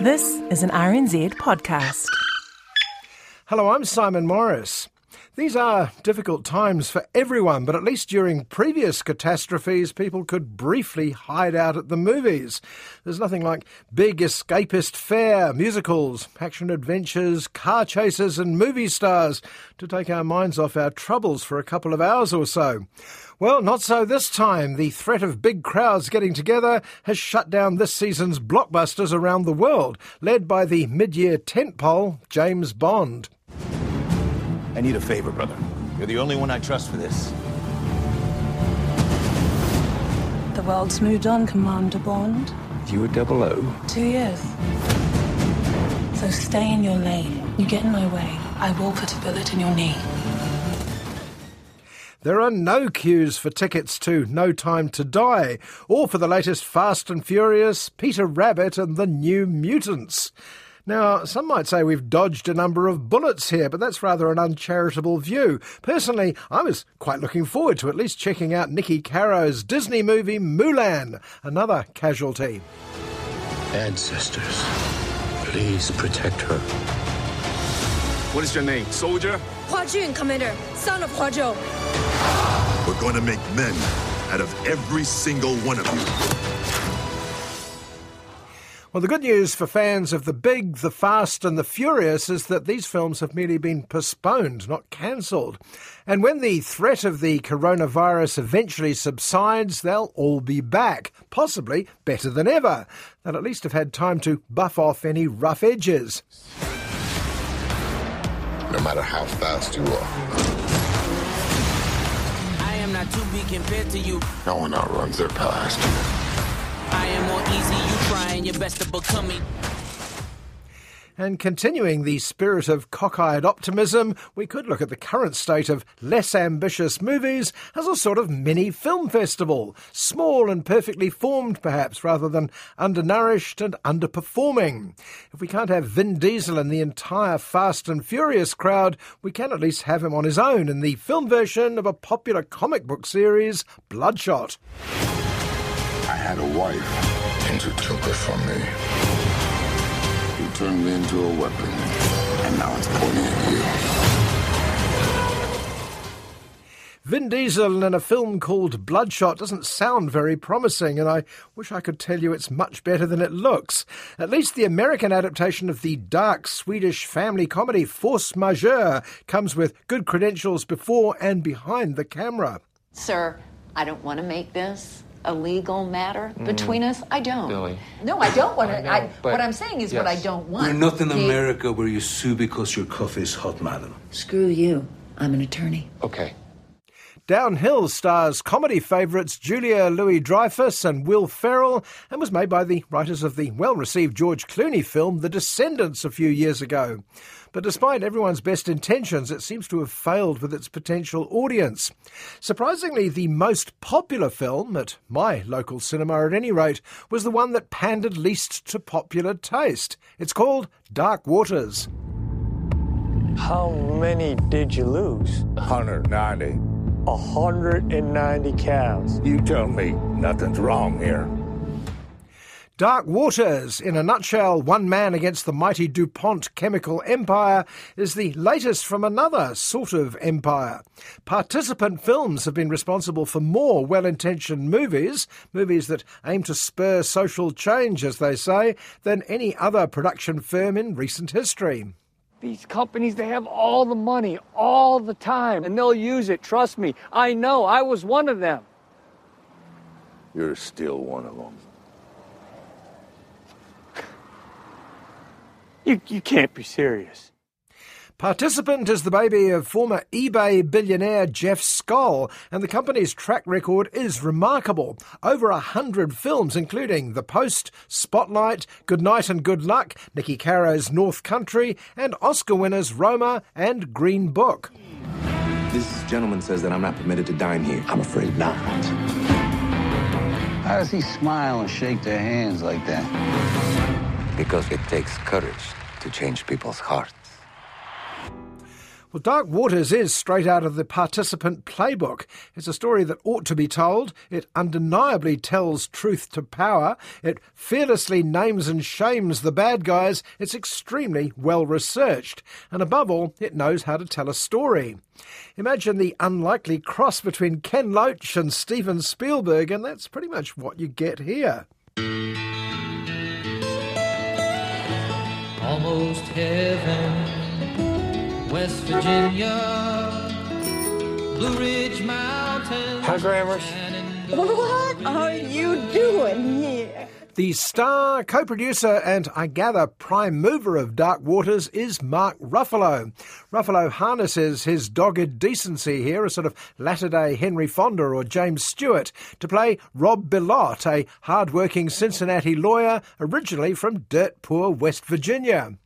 This is an RNZ podcast. Hello, I'm Simon Morris. These are difficult times for everyone, but at least during previous catastrophes, people could briefly hide out at the movies. There's nothing like big escapist fare, musicals, action adventures, car chases, and movie stars to take our minds off our troubles for a couple of hours or so. Well, not so this time. The threat of big crowds getting together has shut down this season's blockbusters around the world, led by the mid-year tentpole James Bond. I need a favor, brother. You're the only one I trust for this. The world's moved on, Commander Bond. You were double O? Two years. So stay in your lane. You get in my way, I will put a bullet in your knee. There are no queues for tickets to No Time to Die, or for the latest Fast and Furious, Peter Rabbit, and the New Mutants. Now, some might say we've dodged a number of bullets here, but that's rather an uncharitable view. Personally, I was quite looking forward to at least checking out Niki Caro's Disney movie Mulan, another casualty. Ancestors, please protect her. What is your name, soldier? Hua Jun, Commander, son of Hua Zhou. We're going to make men out of every single one of you. Well, the good news for fans of The Big, The Fast, and The Furious is that these films have merely been postponed, not cancelled. And when the threat of the coronavirus eventually subsides, they'll all be back, possibly better than ever. They'll at least have had time to buff off any rough edges. No matter how fast you are. I am not to be compared to you. No one outruns their past. I am more easy, you trying your best to become me. And continuing the spirit of cockeyed optimism, we could look at the current state of less ambitious movies as a sort of mini film festival. Small and perfectly formed, perhaps, rather than undernourished and underperforming. If we can't have Vin Diesel and the entire Fast and Furious crowd, we can at least have him on his own in the film version of a popular comic book series, Bloodshot. I had a wife, and you took her from me. You turned me into a weapon, and now it's pointing at you. Vin Diesel in a film called Bloodshot doesn't sound very promising, and I wish I could tell you it's much better than it looks. At least the American adaptation of the dark Swedish family comedy Force Majeure comes with good credentials before and behind the camera. Sir, I don't want to make this a legal matter mm. between us? I don't. Billie. No, I don't want to. what I'm saying is yes. what I don't want. We're not in America where you sue because your coffee is hot, madam. Screw you. I'm an attorney. Okay. Downhill stars comedy favourites Julia Louis Dreyfus and Will Ferrell and was made by the writers of the well received George Clooney film The Descendants a few years ago. But despite everyone's best intentions, it seems to have failed with its potential audience. Surprisingly, the most popular film, at my local cinema at any rate, was the one that pandered least to popular taste. It's called Dark Waters. How many did you lose? 190. 190 cows. You tell me nothing's wrong here. Dark Waters, in a nutshell, One Man Against the Mighty DuPont Chemical Empire, is the latest from another sort of empire. Participant films have been responsible for more well intentioned movies, movies that aim to spur social change, as they say, than any other production firm in recent history. These companies, they have all the money all the time, and they'll use it. Trust me. I know. I was one of them. You're still one of them. You, you can't be serious. Participant is the baby of former eBay billionaire Jeff Skoll, and the company's track record is remarkable. Over a hundred films, including The Post, Spotlight, Good Night and Good Luck, Niki Caro's North Country, and Oscar winners Roma and Green Book. This gentleman says that I'm not permitted to dine here. I'm afraid not. How does he smile and shake their hands like that? Because it takes courage to change people's hearts. Well, Dark Waters is straight out of the participant playbook. It's a story that ought to be told. It undeniably tells truth to power. It fearlessly names and shames the bad guys. It's extremely well researched. And above all, it knows how to tell a story. Imagine the unlikely cross between Ken Loach and Steven Spielberg, and that's pretty much what you get here. Almost heaven. West Virginia, Blue Ridge Mountains. Hi, Grammars. What are you doing here? The star, co producer, and I gather prime mover of Dark Waters is Mark Ruffalo. Ruffalo harnesses his dogged decency here, a sort of latter day Henry Fonda or James Stewart, to play Rob Bilott, a hard working Cincinnati lawyer originally from dirt poor West Virginia.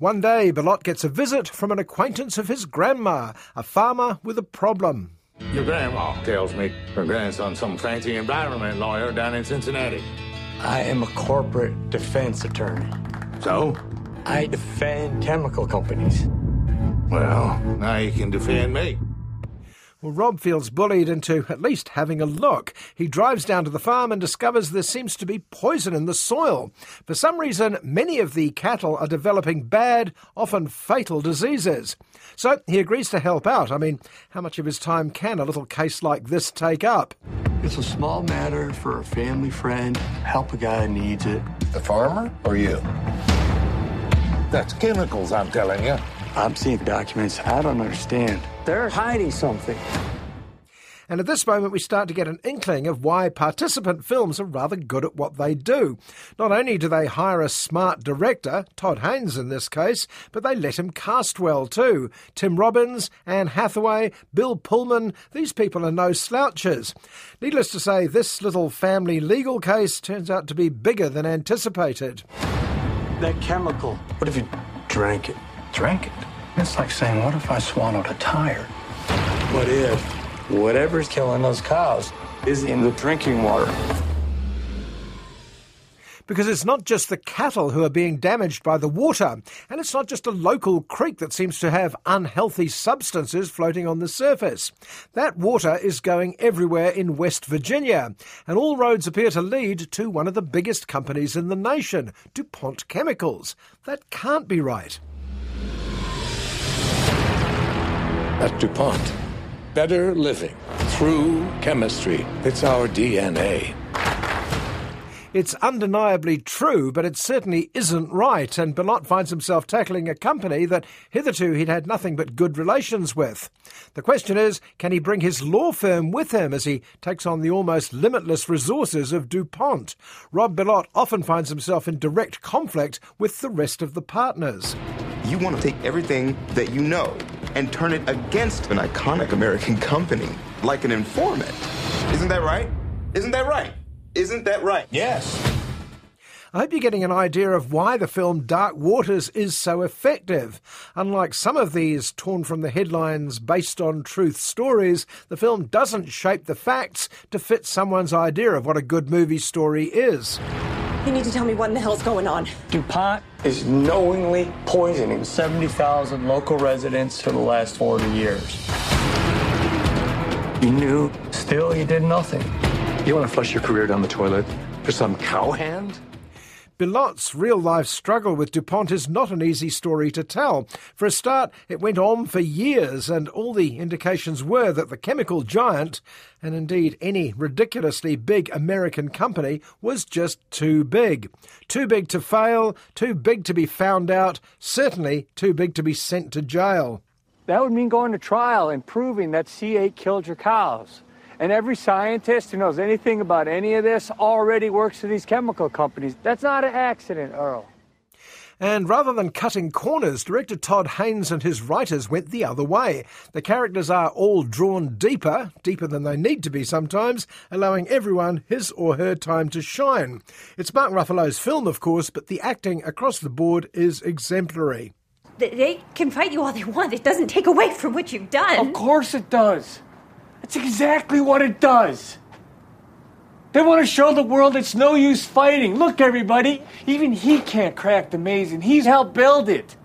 One day, Bilott gets a visit from an acquaintance of his grandma, a farmer with a problem. Your grandma tells me her grandson's some fancy environment lawyer down in Cincinnati. I am a corporate defense attorney. So? I defend chemical companies. Well, now you can defend me. Well, Rob feels bullied into at least having a look. He drives down to the farm and discovers there seems to be poison in the soil. For some reason, many of the cattle are developing bad, often fatal diseases. So he agrees to help out. I mean, how much of his time can a little case like this take up? It's a small matter for a family friend. Help a guy who needs it. The farmer or you? That's chemicals, I'm telling you. I'm seeing documents I don't understand. They're hiding something. And at this moment, we start to get an inkling of why participant films are rather good at what they do. Not only do they hire a smart director, Todd Haynes in this case, but they let him cast well too. Tim Robbins, Anne Hathaway, Bill Pullman, these people are no slouches. Needless to say, this little family legal case turns out to be bigger than anticipated. That chemical, what if you drank it? Drank it? It's like saying, what if I swallowed a tire? What if whatever's killing those cows is in the drinking water? Because it's not just the cattle who are being damaged by the water, and it's not just a local creek that seems to have unhealthy substances floating on the surface. That water is going everywhere in West Virginia, and all roads appear to lead to one of the biggest companies in the nation, DuPont Chemicals. That can't be right. At DuPont, better living through chemistry. It's our DNA. It's undeniably true, but it certainly isn't right, and Bilott finds himself tackling a company that hitherto he'd had nothing but good relations with. The question is, can he bring his law firm with him as he takes on the almost limitless resources of DuPont? Rob Bilott often finds himself in direct conflict with the rest of the partners. You want to take everything that you know and turn it against an iconic American company, like an informant. Isn't that right? Isn't that right? Isn't that right? Yes. I hope you're getting an idea of why the film Dark Waters is so effective. Unlike some of these torn from the headlines based on truth stories, the film doesn't shape the facts to fit someone's idea of what a good movie story is. You need to tell me what in the hell's going on. DuPont is knowingly poisoning 70,000 local residents for the last 40 years. You knew, still you did nothing. You want to flush your career down the toilet for some cowhand? Bilott's real life struggle with DuPont is not an easy story to tell. For a start, it went on for years, and all the indications were that the chemical giant, and indeed any ridiculously big American company, was just too big. Too big to fail, too big to be found out, certainly too big to be sent to jail. That would mean going to trial and proving that C8 killed your cows. And every scientist who knows anything about any of this already works for these chemical companies. That's not an accident, Earl. And rather than cutting corners, director Todd Haynes and his writers went the other way. The characters are all drawn deeper, deeper than they need to be sometimes, allowing everyone his or her time to shine. It's Mark Ruffalo's film, of course, but the acting across the board is exemplary. They can fight you all they want. It doesn't take away from what you've done. Of course it does. That's exactly what it does. They want to show the world it's no use fighting. Look, everybody, even he can't crack the maze, and he's helped build it.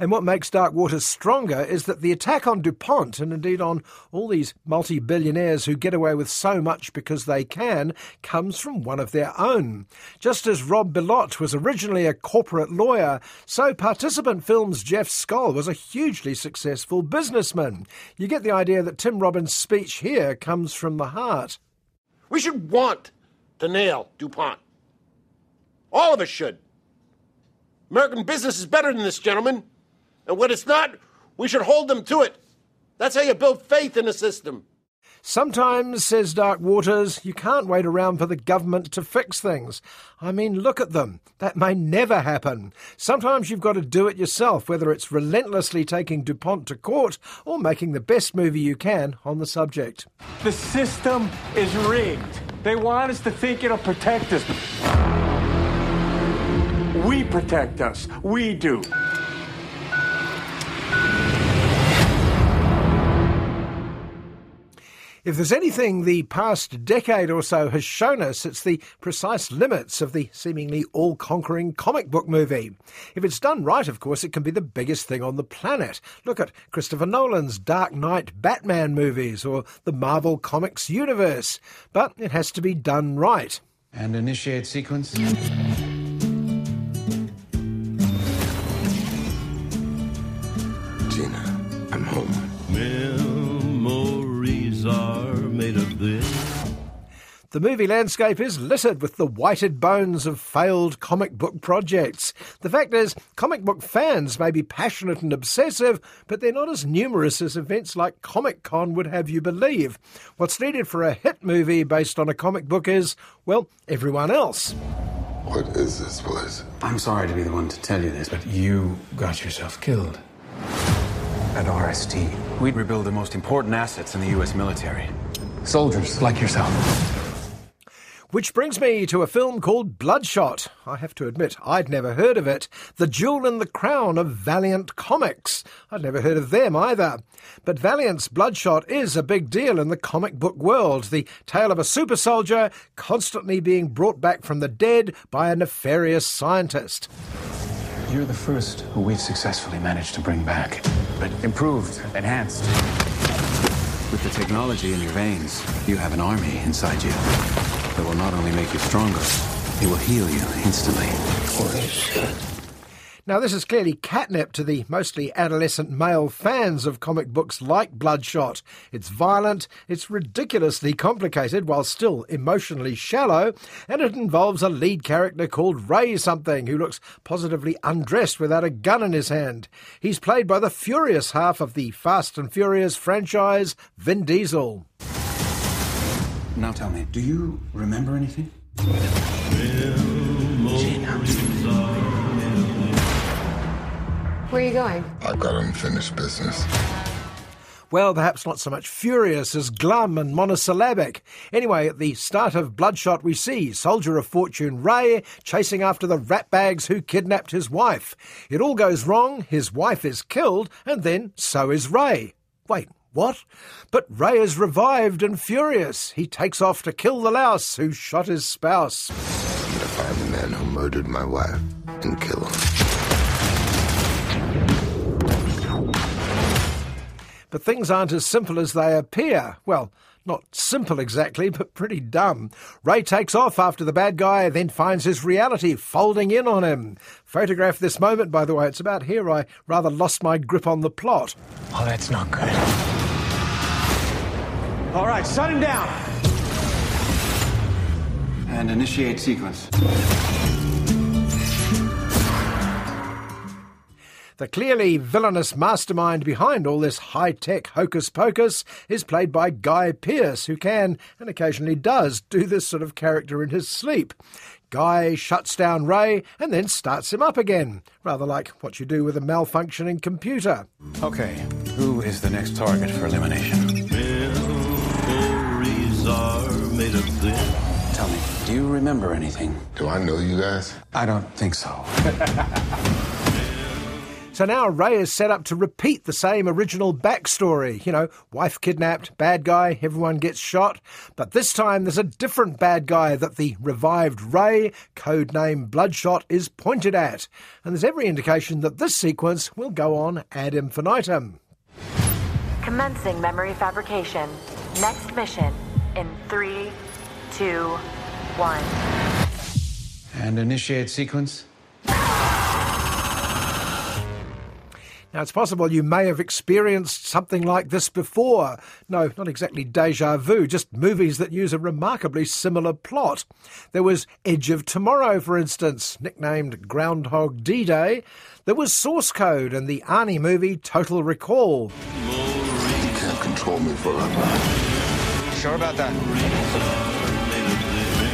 And what makes Dark Waters stronger is that the attack on DuPont, and indeed on all these multi billionaires who get away with so much because they can, comes from one of their own. Just as Rob Bilott was originally a corporate lawyer, so Participant Films' Jeff Skoll was a hugely successful businessman. You get the idea that Tim Robbins' speech here comes from the heart. We should want to nail DuPont. All of us should. American business is better than this, gentlemen. And when it's not, we should hold them to it. That's how you build faith in a system. Sometimes, says Dark Waters, you can't wait around for the government to fix things. I mean, look at them. That may never happen. Sometimes you've got to do it yourself, whether it's relentlessly taking DuPont to court or making the best movie you can on the subject. The system is rigged. They want us to think it'll protect us. We protect us. We do. If there's anything the past decade or so has shown us, it's the precise limits of the seemingly all conquering comic book movie. If it's done right, of course, it can be the biggest thing on the planet. Look at Christopher Nolan's Dark Knight Batman movies or the Marvel Comics universe. But it has to be done right. And initiate sequence. The movie landscape is littered with the whited bones of failed comic book projects. The fact is, comic book fans may be passionate and obsessive, but they're not as numerous as events like Comic Con would have you believe. What's needed for a hit movie based on a comic book is, well, everyone else. What is this place? I'm sorry to be the one to tell you this, but you got yourself killed. At RST, we'd rebuild the most important assets in the U.S. military. Soldiers like yourself. Which brings me to a film called Bloodshot. I have to admit, I'd never heard of it. The jewel in the crown of Valiant Comics. I'd never heard of them either. But Valiant's Bloodshot is a big deal in the comic book world. The tale of a super soldier constantly being brought back from the dead by a nefarious scientist. You're the first who we've successfully managed to bring back, but improved, enhanced. With the technology in your veins, you have an army inside you that will not only make you stronger, it will heal you instantly. Holy shit. Now, this is clearly catnip to the mostly adolescent male fans of comic books like Bloodshot. It's violent, it's ridiculously complicated while still emotionally shallow, and it involves a lead character called Ray something who looks positively undressed without a gun in his hand. He's played by the furious half of the Fast and Furious franchise, Vin Diesel. Now tell me, do you remember anything? Where are you going? I've got unfinished business. Well, perhaps not so much furious as glum and monosyllabic. Anyway, at the start of Bloodshot, we see Soldier of Fortune Ray chasing after the ratbags who kidnapped his wife. It all goes wrong, his wife is killed, and then so is Ray. Wait, what? But Ray is revived and furious. He takes off to kill the louse who shot his spouse. I'm gonna find the man who murdered my wife and kill him. But things aren't as simple as they appear. Well, not simple exactly, but pretty dumb. Ray takes off after the bad guy, then finds his reality folding in on him. Photograph this moment, by the way. It's about here I rather lost my grip on the plot. Oh, that's not good. All right, shut him down. And initiate sequence. The clearly villainous mastermind behind all this high tech hocus pocus is played by Guy Pearce, who can, and occasionally does, do this sort of character in his sleep. Guy shuts down Ray and then starts him up again, rather like what you do with a malfunctioning computer. Okay, who is the next target for elimination? Memories are made of thin. Tell me, do you remember anything? Do I know you guys? I don't think so. So now Ray is set up to repeat the same original backstory. You know, wife kidnapped, bad guy, everyone gets shot. But this time there's a different bad guy that the revived Ray, codename Bloodshot, is pointed at. And there's every indication that this sequence will go on ad infinitum. Commencing memory fabrication. Next mission in three, two, one. And initiate sequence? Now, it's possible you may have experienced something like this before. No, not exactly deja vu, just movies that use a remarkably similar plot. There was Edge of Tomorrow, for instance, nicknamed Groundhog D Day. There was Source Code and the Arnie movie Total Recall. You can't control me forever. Sure about that?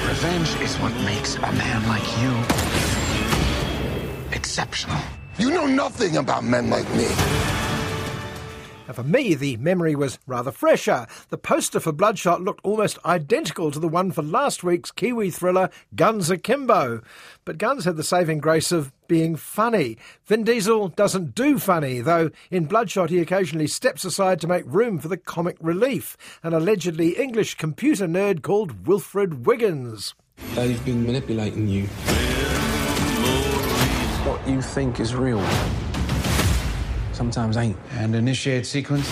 Revenge is what makes a man like you exceptional. You know nothing about men like me. Now, for me, the memory was rather fresher. The poster for Bloodshot looked almost identical to the one for last week's Kiwi thriller Guns Akimbo. But Guns had the saving grace of being funny. Vin Diesel doesn't do funny, though in Bloodshot he occasionally steps aside to make room for the comic relief, an allegedly English computer nerd called Wilfred Wiggins. They've been manipulating you. You think is real sometimes ain't. And initiate sequence?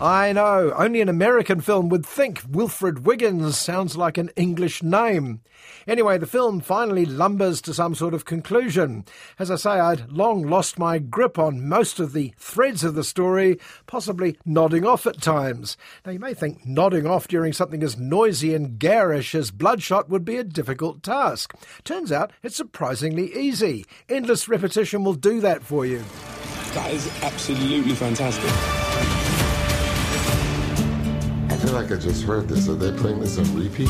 I know, only an American film would think Wilfred Wiggins sounds like an English name. Anyway, the film finally lumbers to some sort of conclusion. As I say, I'd long lost my grip on most of the threads of the story, possibly nodding off at times. Now, you may think nodding off during something as noisy and garish as Bloodshot would be a difficult task. Turns out it's surprisingly easy. Endless repetition will do that for you. That is absolutely fantastic. I feel like I just heard this. Are they playing this on repeat?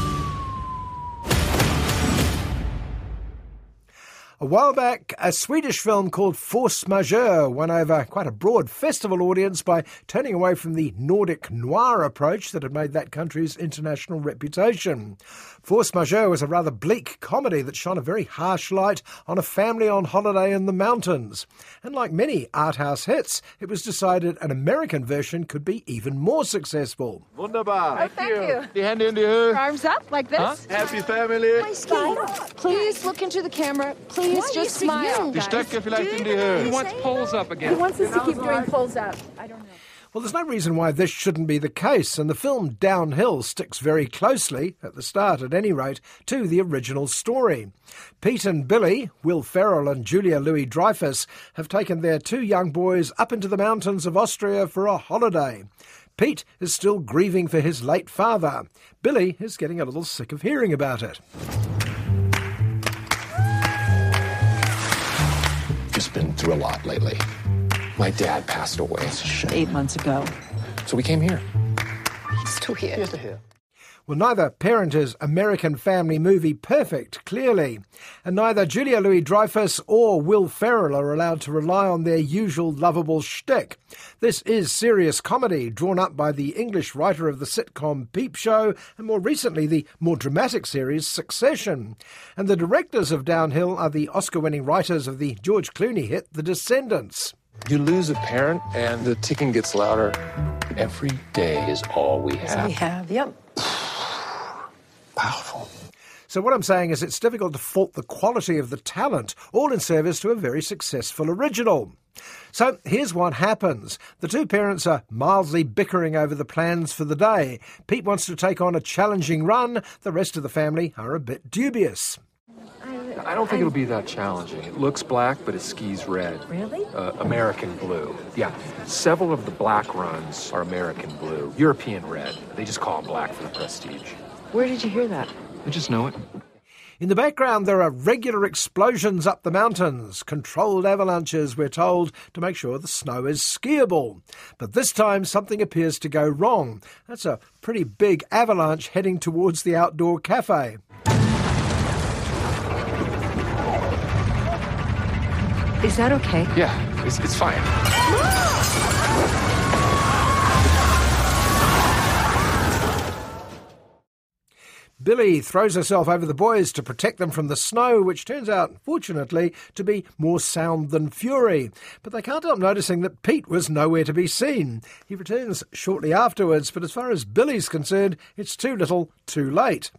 A while back, a Swedish film called Force Majeure won over quite a broad festival audience by turning away from the Nordic noir approach that had made that country's international reputation. Force Majeure was a rather bleak comedy that shone a very harsh light on a family on holiday in the mountains. And like many art house hits, it was decided an American version could be even more successful. Wunderbar. Oh, thank you. Die Hände in die Höhe. Arms up like this. Huh? Happy family. Nice guy. Please look into the camera. Please just smile. Die Stöcke vielleicht in die Höhe. He wants pulls up again. He wants us to keep doing pulls up. I don't know. Well, there's no reason why this shouldn't be the case, and the film Downhill sticks very closely, at the start at any rate, to the original story. Pete and Billie, Will Ferrell and Julia Louis Dreyfus, have taken their two young boys up into the mountains of Austria for a holiday. Pete is still grieving for his late father. Billie is getting a little sick of hearing about it. Just been through a lot lately. My dad passed away. It's a shame. Eight months ago. So we came here. He's still here. Here's to here. Well, neither parent is American family movie perfect, clearly, and neither Julia Louis Dreyfus or Will Ferrell are allowed to rely on their usual lovable shtick. This is serious comedy drawn up by the English writer of the sitcom Peep Show and more recently the more dramatic series Succession. And the directors of Downhill are the Oscar winning writers of the George Clooney hit The Descendants. You lose a parent, and the ticking gets louder. Every day is all we have. We have, yep. Powerful. So, what I'm saying is, it's difficult to fault the quality of the talent, all in service to a very successful original. So, here's what happens. The two parents are mildly bickering over the plans for the day. Pete wants to take on a challenging run, the rest of the family are a bit dubious. I don't think it'll be that challenging. It looks black, but it skis red. Really? Uh, American blue. Yeah, several of the black runs are American blue. European red. They just call them black for the prestige. Where did you hear that? I just know it. In the background, there are regular explosions up the mountains, controlled avalanches, we're told, to make sure the snow is skiable. But this time, something appears to go wrong. That's a pretty big avalanche heading towards the outdoor cafe. Is that okay? Yeah, it's, it's fine. Billie throws herself over the boys to protect them from the snow, which turns out, fortunately, to be more sound than fury. But they can't help noticing that Pete was nowhere to be seen. He returns shortly afterwards, but as far as Billie's concerned, it's too little, too late.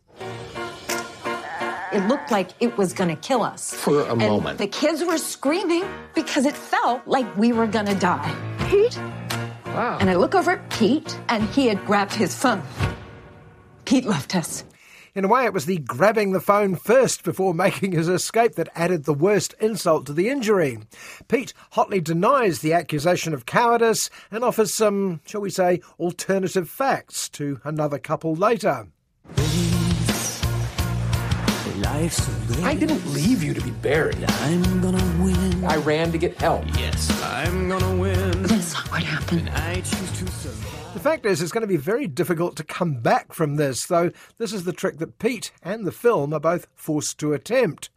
It looked like it was going to kill us. For a and moment. The kids were screaming because it felt like we were going to die. Pete? Wow. And I look over at Pete, and he had grabbed his phone. Pete left us. In a way, it was the grabbing the phone first before making his escape that added the worst insult to the injury. Pete hotly denies the accusation of cowardice and offers some, shall we say, alternative facts to another couple later. I didn't leave you to be buried. I'm gonna win. I ran to get help. Yes, I'm gonna win. That's not what happened. I choose to survive. The fact is, it's going to be very difficult to come back from this, though this is the trick that Pete and the film are both forced to attempt.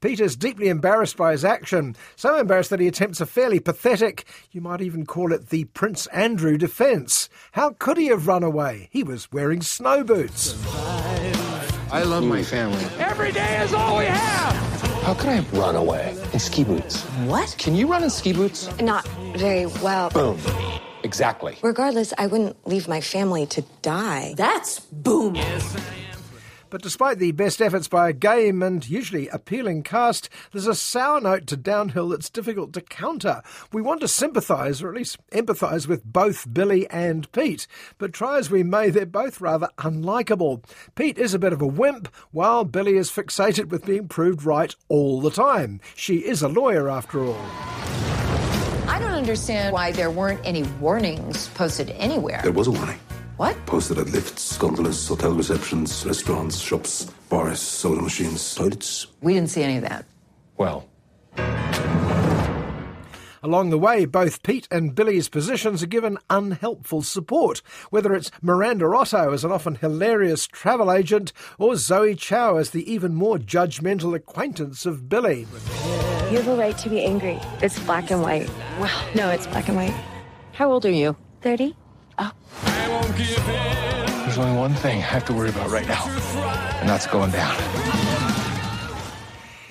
Pete is deeply embarrassed by his action, so embarrassed that he attempts a fairly pathetic, you might even call it the Prince Andrew defence. How could he have run away? He was wearing snow boots. I love my family. Every day is all we have. How could I run away in ski boots? What? Can you run in ski boots? Not very well. Boom. Exactly. Regardless, I wouldn't leave my family to die. That's boom. But despite the best efforts by a game and usually appealing cast, there's a sour note to Downhill that's difficult to counter. We want to sympathise, or at least empathise, with both Billie and Pete, but try as we may, they're both rather unlikable. Pete is a bit of a wimp, while Billie is fixated with being proved right all the time. She is a lawyer, after all. I don't understand why there weren't any warnings posted anywhere. There was a warning. What? Posted at lifts, gondolas, hotel receptions, restaurants, shops, bars, soda machines, toilets. We didn't see any of that. Well, Along the way, both Pete and Billie's positions are given unhelpful support, whether it's Miranda Otto as an often hilarious travel agent or Zoe Chao as the even more judgmental acquaintance of Billie. You have a right to be angry. It's black and white. Well, no, it's black and white. How old are you? 30? There's only one thing I have to worry about right now, and that's going down.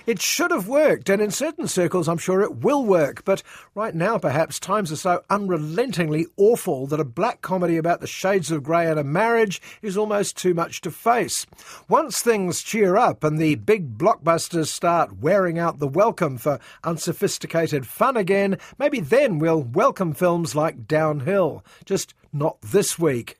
It should have worked, and in certain circles I'm sure it will work, but right now perhaps times are so unrelentingly awful that a black comedy about the shades of grey in a marriage is almost too much to face. Once things cheer up and the big blockbusters start wearing out the welcome for unsophisticated fun again, maybe then we'll welcome films like Downhill. Just not this week.